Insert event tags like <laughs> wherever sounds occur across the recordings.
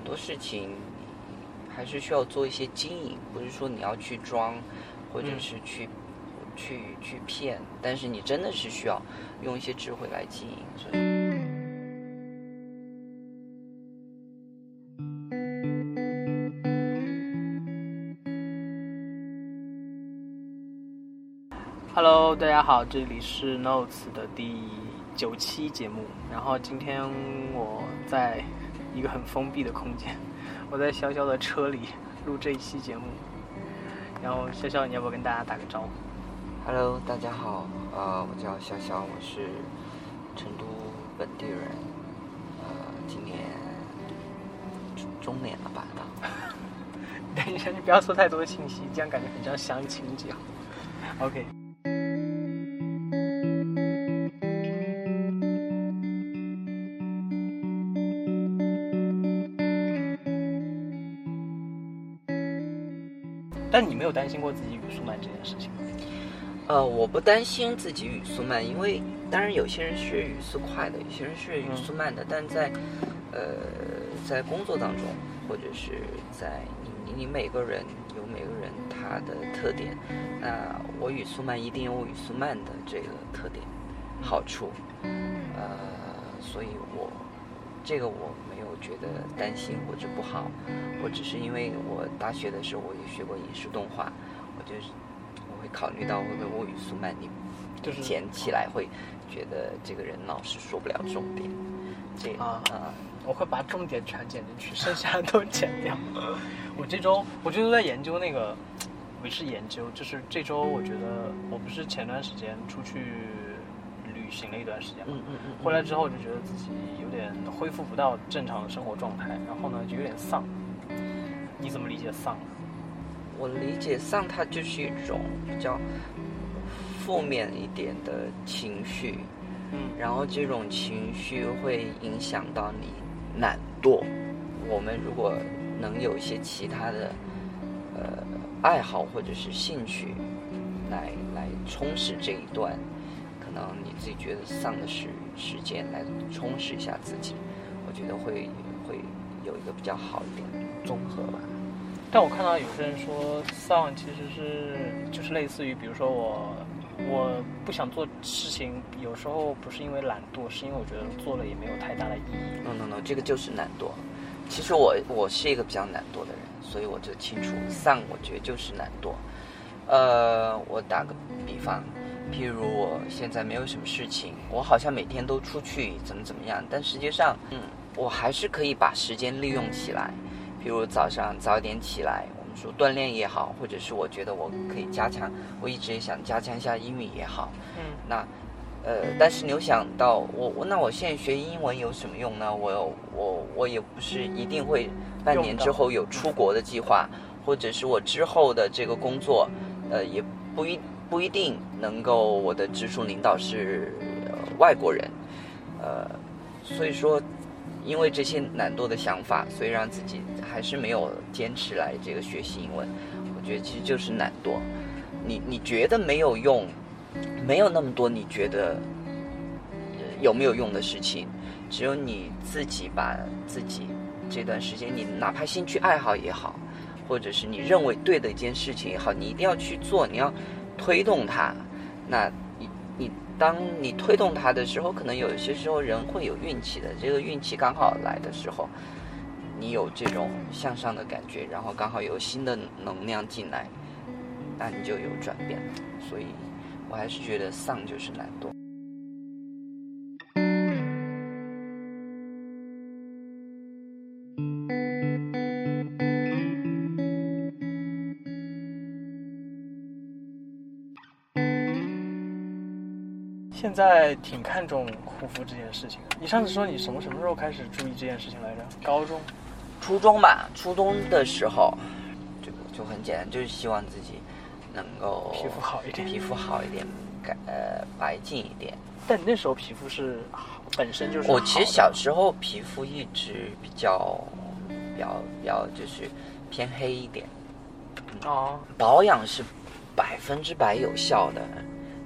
很多事情还是需要做一些经营，不是说你要去装，或者嗯是去、去去骗，但是你真的是需要用一些智慧来经营。所以。Hello，大家好，这里是 Notes 的第九期节目。然后今天我在一个很封闭的空间，<laughs> 我在潇潇的车里录这一期节目。然后潇潇，你要不要跟大家打个招呼？Hello，大家好，呃，我叫潇潇，我是成都本地人，呃，今年中中年了吧？<laughs> 等一下，你不要说太多信息，这样感觉很像相亲节目。OK。心过自己语速慢这件事情？吗？呃，我不担心自己语速慢，因为当然有些人是语速快的，有些人是语速慢的，但在呃在工作当中，或者是在你你你每个人有每个人他的特点，那我语速慢一定有我语速慢的这个特点好处，呃，所以我这个我没有觉得担心或者不好，我只是因为我大学的时候我也学过影视动画，我就是我会考虑到会不会我语速慢，你就是捡起来会觉得这个人老是说不了重点，这啊啊我会把重点全剪进去，剩下的都剪掉。<laughs> 我这周我这周在研究那个，不是研究，就是这周我觉得我不是前段时间出去旅行了一段时间嘛，嗯嗯嗯，回来之后就觉得自己有点恢复不到正常的生活状态，然后呢就有点丧。你怎么理解丧？我理解上，它就是一种比较负面一点的情绪，嗯然后这种情绪会影响到你懒惰。我们如果能有一些其他的呃爱好或者是兴趣来来充实这一段，可能你自己觉得丧的时时间来充实一下自己，我觉得会会有一个比较好一点的综合吧。但我看到有些人说丧其实是就是类似于，比如说我我不想做事情，有时候不是因为懒惰，是因为我觉得做了也没有太大的意义。no no no，这个就是懒惰。其实我我是一个比较懒惰的人，所以我就清楚丧，我觉得就是懒惰。呃，我打个比方，譬如我现在没有什么事情，我好像每天都出去怎么怎么样，但实际上，嗯，我还是可以把时间利用起来。譬如早上早点起来，我们说锻炼也好，或者是我觉得我可以加强，我一直也想加强一下英语也好，嗯那，呃，但是你有想到我我那我现在学英文有什么用呢？我我我也不是一定会半年之后有出国的计划，或者是我之后的这个工作，呃，也不一不一定能够我的直属领导是、呃、外国人，呃，所以说。因为这些懒惰的想法，所以让自己还是没有坚持来这个学习英文。我觉得其实就是懒惰。你你觉得没有用，没有那么多你觉得呃有没有用的事情，只有你自己把自己这段时间，你哪怕兴趣爱好也好，或者是你认为对的一件事情也好，你一定要去做，你要推动它。那你当你推动它的时候，可能有些时候人会有运气的，这个运气刚好来的时候，你有这种向上的感觉，然后刚好有新的能量进来，那你就有转变了。所以我还是觉得丧就是懒惰。在挺看重护肤这件事情的。你上次说你什么什么时候开始注意这件事情来着？高中。初中吧，初中的时候，就就很简单，就是希望自己能够皮肤好一点皮肤好一点，改呃白净一点。但你那时候皮肤是本身就是我其实小时候皮肤一直比较比较比较就是偏黑一点，哦，保养是百分之百有效的，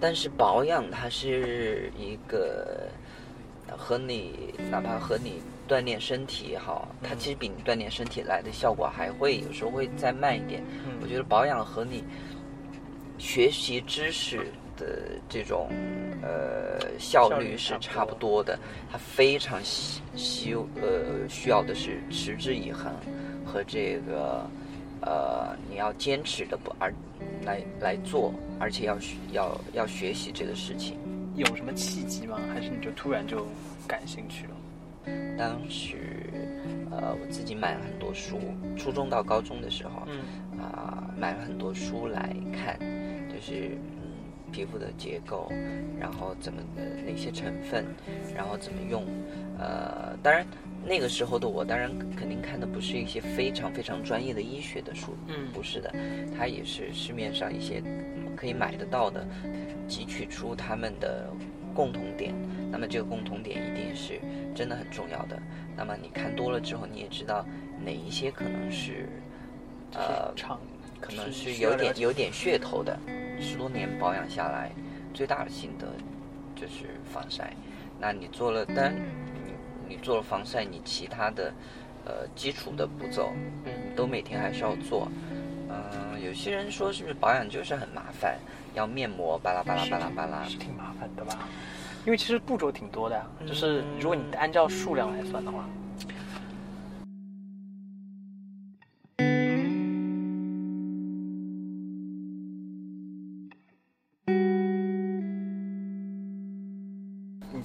但是保养它是一个和你哪怕和你锻炼身体也好，它其实比你锻炼身体来的效果还会有时候会再慢一点。我觉得保养和你学习知识的这种呃效率是差不多的，它非常需需呃需要的是持之以恒和这个呃你要坚持的不而来来做，而且要要要学习这个事情。有什么契机吗？还是你就突然就感兴趣了？当时，呃，我自己买了很多书，初中到高中的时候，嗯，啊，买了很多书来看，就是嗯，皮肤的结构，然后怎么的哪些成分，然后怎么用，呃，当然那个时候的我，当然肯定看的不是一些非常非常专业的医学的书，嗯，不是的，它也是市面上一些可以买得到的，汲取出他们的。共同点，那么这个共同点一定是真的很重要的。那么你看多了之后，你也知道哪一些可能是，呃，可能是有点有点噱头的。十多年保养下来，最大的心得就是防晒。那你做了，但你你做了防晒，你其他的呃基础的步骤，嗯，都每天还是要做。嗯，有些人说是不是保养就是很麻烦？要面膜，巴拉巴拉巴拉巴拉，是挺麻烦的吧？因为其实步骤挺多的呀，就是如果你按照数量来算的话，你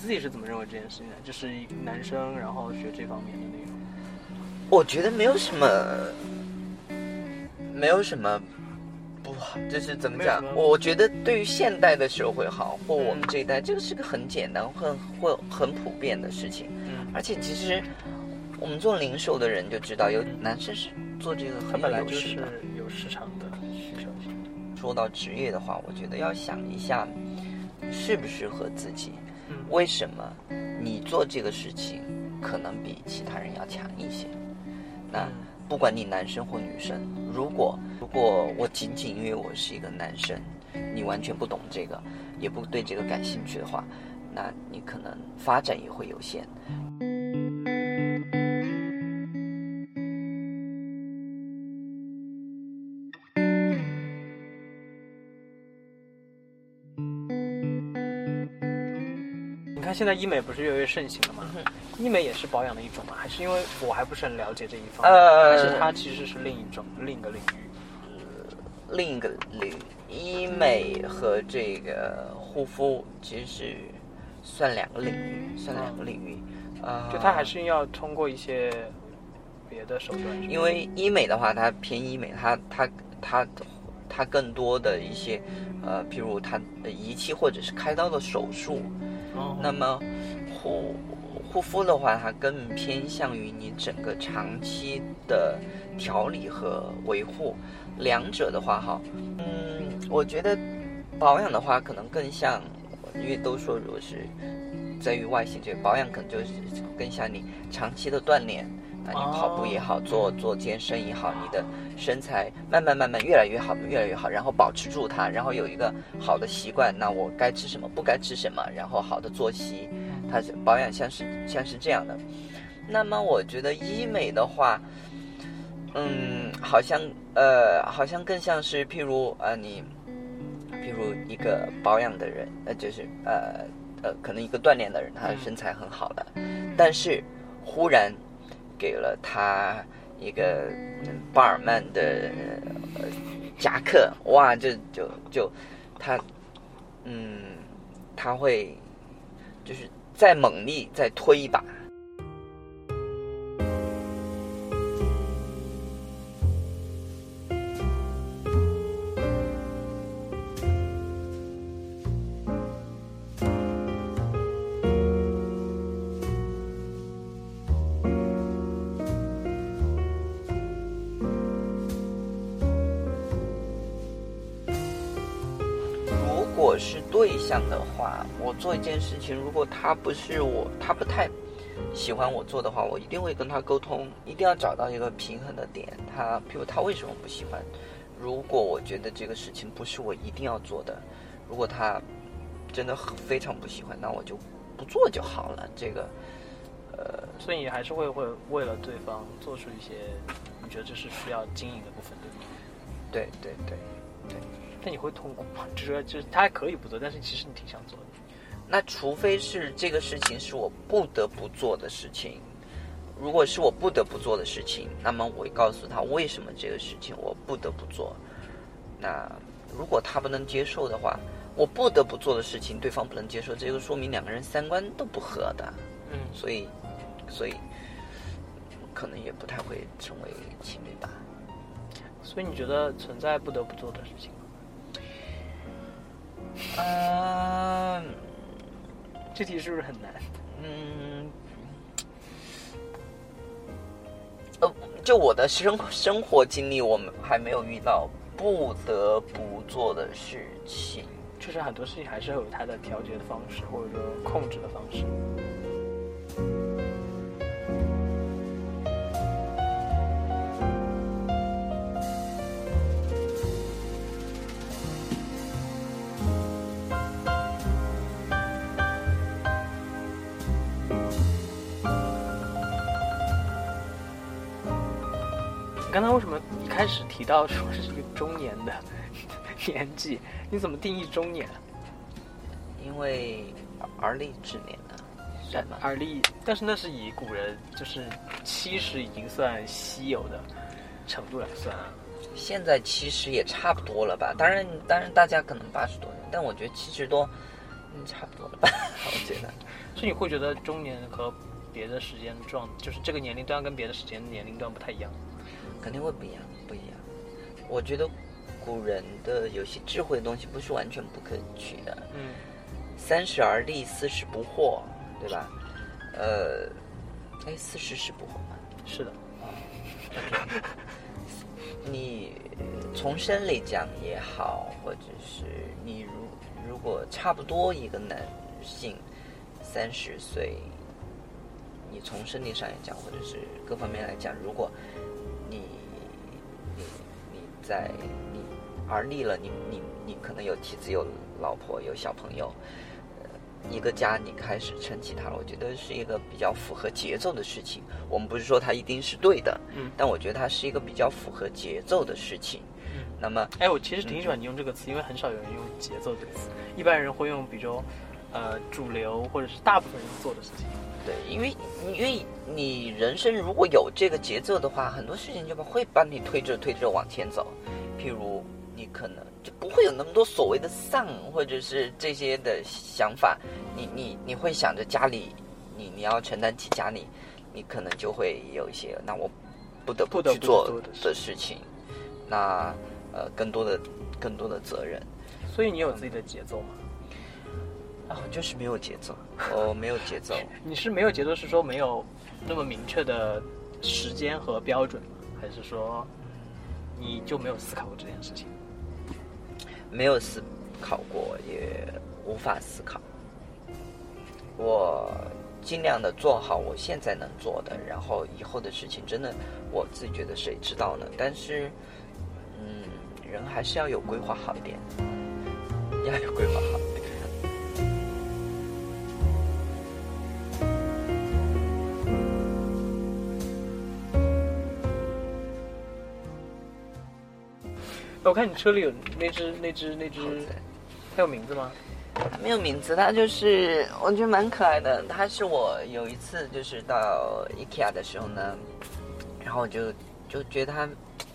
自己是怎么认为这件事情的？就是男生然后学这方面的内容，我觉得没有什么，没有什么。不好，就是怎么讲？我觉得对于现代的社会好，或我们这一代，这个是个很简单、很会很普遍的事情。嗯，而且其实我们做零售的人就知道，有男生是做这个很本来就是有市场的需求。说到职业的话，我觉得要想一下适不适合自己。嗯，为什么你做这个事情可能比其他人要强一些？那。不管你男生或女生，如果如果我仅仅因为我是一个男生，你完全不懂这个，也不对这个感兴趣的话，那你可能发展也会有限。现在医美不是越来越盛行了吗？医美也是保养的一种吗？还是因为我还不是很了解这一方？呃，还是它其实是另一种另一个领域，另一个领医美和这个护肤其实是算两个领域，算两个领域。啊，就它还是要通过一些别的手段。因为医美的话，它偏医美，它它它它更多的一些呃，譬如它仪器或者是开刀的手术。那么护。护肤的话，它更偏向于你整个长期的调理和维护。两者的话，哈，嗯，我觉得保养的话，可能更像，因为都说如果是在于外形，这个保养可能就是更像你长期的锻炼。那你跑步也好，做做健身也好，你的身材慢慢慢慢越来越好，越来越好，然后保持住它，然后有一个好的习惯。那我该吃什么，不该吃什么，然后好的作息。它是保养像是像是这样的，那么我觉得医美的话，嗯，好像呃，好像更像是譬如呃，你，譬如一个保养的人，呃，就是呃呃，可能一个锻炼的人，他的身材很好了，但是忽然给了他一个巴尔曼的夹克，哇，就就就他，嗯，他会就是。再猛力，再推一把。件事情，如果他不是我，他不太喜欢我做的话，我一定会跟他沟通，一定要找到一个平衡的点。他，譬如他为什么不喜欢？如果我觉得这个事情不是我一定要做的，如果他真的很非常不喜欢，那我就不做就好了。这个，呃，所以你还是会会为了对方做出一些你觉得这是需要经营的部分，对吗？对对对对。但你会痛苦吗？就是，就是他还可以不做，但是其实你挺想做的。那除非是这个事情是我不得不做的事情，如果是我不得不做的事情，那么我会告诉他为什么这个事情我不得不做。那如果他不能接受的话，我不得不做的事情对方不能接受，这就说明两个人三观都不合的。嗯，所以，所以可能也不太会成为情侣吧。所以你觉得存在不得不做的事情吗？嗯，这题是不是很难？嗯，呃，就我的生生活经历，我们还没有遇到不得不做的事情。就是很多事情还是有它的调节的方式，或者说控制的方式。刚才为什么一开始提到说是一个中年的 <laughs> 年纪？你怎么定义中年？因为而立之年呢，算吗？而立，但是那是以古人就是七十已经算稀有的程度来算啊。现在其实也差不多了吧？当然，当然大家可能八十多，但我觉得七十多，嗯，差不多了吧？我觉得。所以你会觉得中年和别的时间状，就是这个年龄段跟别的时间年龄段不太一样？肯定会不一样，不一样。我觉得古人的有些智慧的东西不是完全不可取的。嗯，三十而立，四十不惑，对吧？呃，哎，四十是不惑吗？是的。你从生理讲也好，或者是你如如果差不多一个男性三十岁，你从生理上来讲，或者是各方面来讲，如果在你而立了，你你你可能有妻子、有老婆、有小朋友，呃，一个家你开始撑起它了，我觉得是一个比较符合节奏的事情。我们不是说它一定是对的，嗯，但我觉得它是一个比较符合节奏的事情。嗯，那么，哎，我其实挺喜欢你用这个词，因为很少有人用“节奏”这个词，一般人会用，比如呃，主流或者是大部分人做的事情。对，因为因为你人生如果有这个节奏的话，很多事情就会把你推着推着往前走。譬如你可能就不会有那么多所谓的丧或者是这些的想法，你你你会想着家里，你你要承担起家里，你可能就会有一些那我不得不去做的事情，那呃更多的更多的责任。所以你有自己的节奏吗？啊，就是没有节奏，<laughs> 哦没有节奏。你是没有节奏，是说没有那么明确的时间和标准吗？还是说你就没有思考过这件事情？没有思考过，也无法思考。我尽量的做好我现在能做的，然后以后的事情真的我自己觉得谁知道呢？但是，嗯，人还是要有规划好一点，要有规划好。我看你车里有那只那只那只，它有名字吗？没有名字，它就是我觉得蛮可爱的。它是我有一次就是到 IKEA 的时候呢，然后我就就觉得它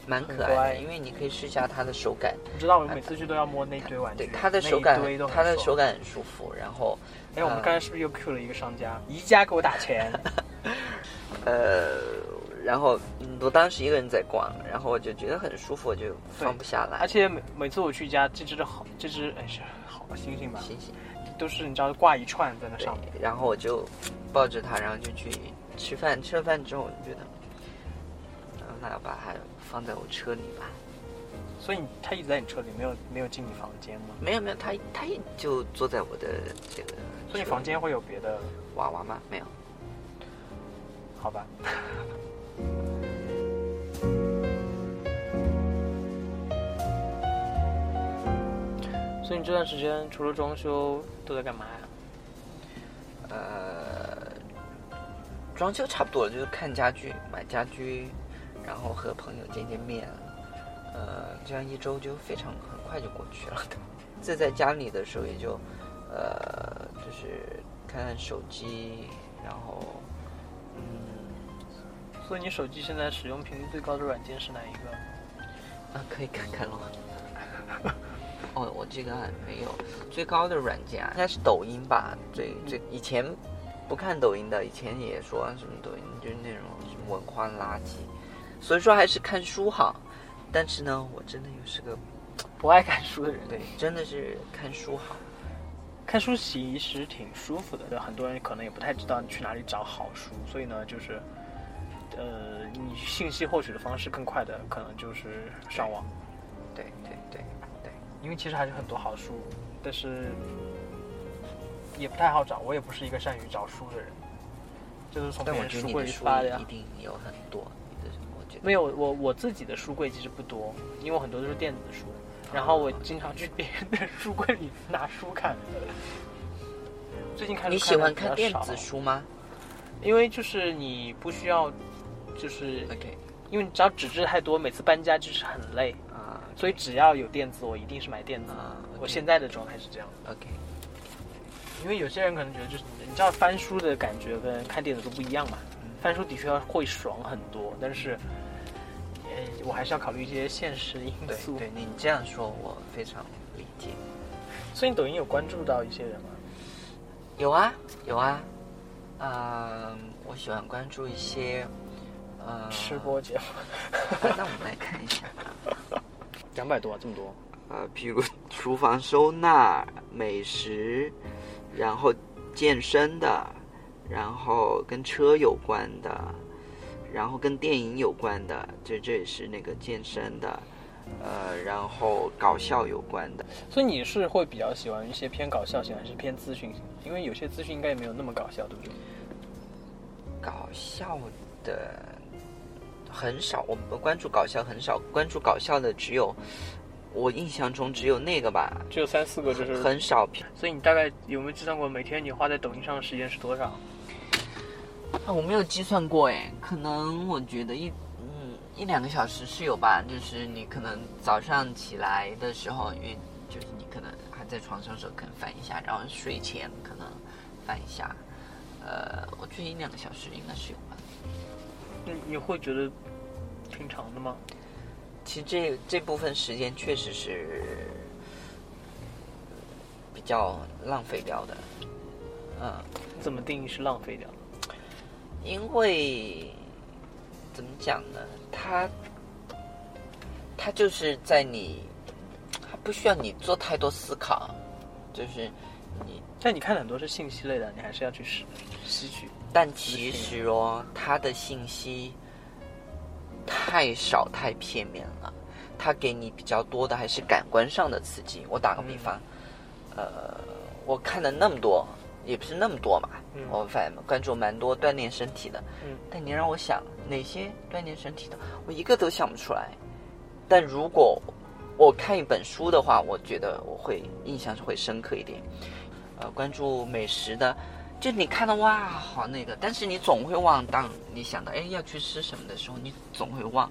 蛮可爱的，因为你可以试一下它的手感。你知道我每次去都要摸那堆玩具，对它的手感，它的手感很舒服。然后，哎，我们刚才是不是又 Q 了一个商家？宜家给我打钱。<laughs> 呃。然后，我当时一个人在逛，然后我就觉得很舒服，我就放不下来。而且每每次我去家，这只好，这只哎是好星星吧？星星，都是你知道挂一串在那上面。然后我就抱着它，然后就去吃饭。吃了饭之后，我就觉得，那要把它放在我车里吧。所以它一直在你车里，没有没有进你房间吗？没有没有，它它就坐在我的这个。所以房间会有别的娃娃吗？没有。好吧。所以你这段时间除了装修都在干嘛呀？呃，装修差不多了，就是看家具、买家具，然后和朋友见见面，呃，这样一周就非常很快就过去了。自在家里的时候，也就呃，就是看看手机，然后嗯，所以你手机现在使用频率最高的软件是哪一个？啊，可以看看了。哦，我这个还没有最高的软件啊，应该是抖音吧？最最以前不看抖音的，以前也说什么抖音就是那种什么文化垃圾，所以说还是看书好。但是呢，我真的又是个不爱看书的人，对，真的是看书好。看书其实挺舒服的，很多人可能也不太知道你去哪里找好书，所以呢，就是呃，你信息获取的方式更快的，可能就是上网。对对对对，因为其实还是很多好书，但是也不太好找。我也不是一个善于找书的人，就是从别人书柜里发的呀。一定有很多，我觉得没有，我我自己的书柜其实不多，因为我很多都是电子书。然后我经常去别人的书柜里拿书看。最近看你喜欢看电子书吗？因为就是你不需要，就是 OK，因为你只要纸质太多，每次搬家就是很累啊。所以只要有电子，我一定是买电子。啊，我现在的状态是这样。OK，因为有些人可能觉得就是你知道翻书的感觉跟看电子书不一样嘛。翻书的确要会爽很多，但是，呃，我还是要考虑一些现实因素。对，对你这样说，我非常理解。所以你抖音有关注到一些人吗？有啊，有啊。嗯，我喜欢关注一些，呃，吃播节目。那我们来看一下，两百多，这么多。呃，比如厨房收纳、美食，然后健身的，然后跟车有关的，然后跟电影有关的，这这也是那个健身的，呃，然后搞笑有关的。所以你是会比较喜欢一些偏搞笑型，还是偏资讯型？因为有些资讯应该也没有那么搞笑，对不对？搞笑的很少，我们关注搞笑很少，关注搞笑的只有我印象中只有那个吧，只有三四个，就是很少。所以你大概有没有计算过每天你花在抖音上的时间是多少？啊，我没有计算过哎，可能我觉得一嗯一两个小时是有吧，就是你可能早上起来的时候，因为就是你可能还在床上的时候可能翻一下，然后睡前可能翻一下，呃，我觉得一两个小时应该是有吧。你你会觉得挺长的吗？其实这这部分时间确实是比较浪费掉的，嗯。怎么定义是浪费掉？因为怎么讲呢？它它就是在你，它不需要你做太多思考，就是你。但你看很多是信息类的，你还是要去吸吸取。但其实哦，他的信息太少太片面了，他给你比较多的还是感官上的刺激。我打个比方，嗯、呃，我看了那么多。也不是那么多嘛，嗯、我反正关注蛮多锻炼身体的，嗯，但你让我想哪些锻炼身体的，我一个都想不出来。但如果我看一本书的话，我觉得我会印象会深刻一点。呃，关注美食的，就你看到哇，好那个，但是你总会忘。当你想到哎要去吃什么的时候，你总会忘。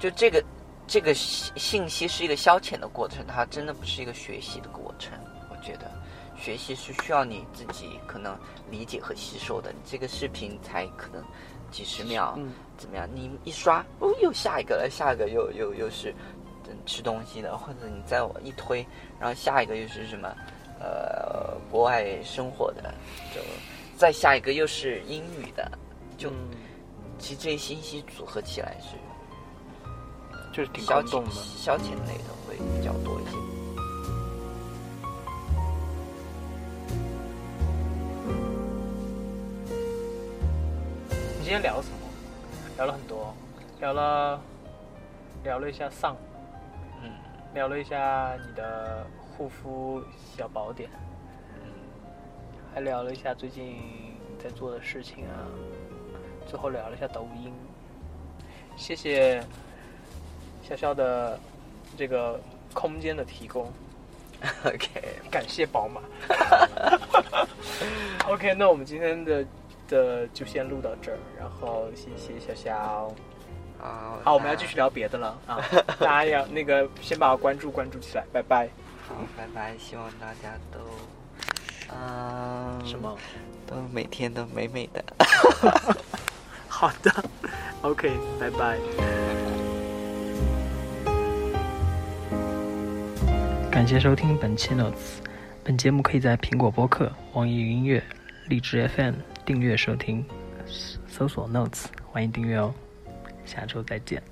就这个这个信息是一个消遣的过程，它真的不是一个学习的过程，我觉得。学习是需要你自己可能理解和吸收的，你这个视频才可能几十秒，嗯，怎么样？你一刷，哦，又下一个了，下一个又又又是吃东西的，或者你再一推，然后下一个又是什么？呃，国外生活的，就再下一个又是英语的，就、嗯、其实这些信息组合起来是就是挺消遣的，消遣类的会比较多一些。今天聊了什么？聊了很多，聊了聊了一下丧，嗯，聊了一下你的护肤小宝典，嗯，还聊了一下最近在做的事情啊，最后聊了一下抖音。谢谢潇潇的这个空间的提供。<laughs> OK，感谢宝马。<laughs> OK，那我们今天的的就先录到这儿，然后谢谢小小。好，好，我们要继续聊别的了啊！<laughs> 大家要那个先把我关注关注起来，拜拜。好，拜拜，希望大家都，嗯，什么？都每天都美美的。<laughs> 好的，OK，拜拜。感谢收听本期 Notes，本节目可以在苹果播客、网易云音乐、荔枝 FM 订阅收听，搜索 Notes，欢迎订阅哦。下周再见。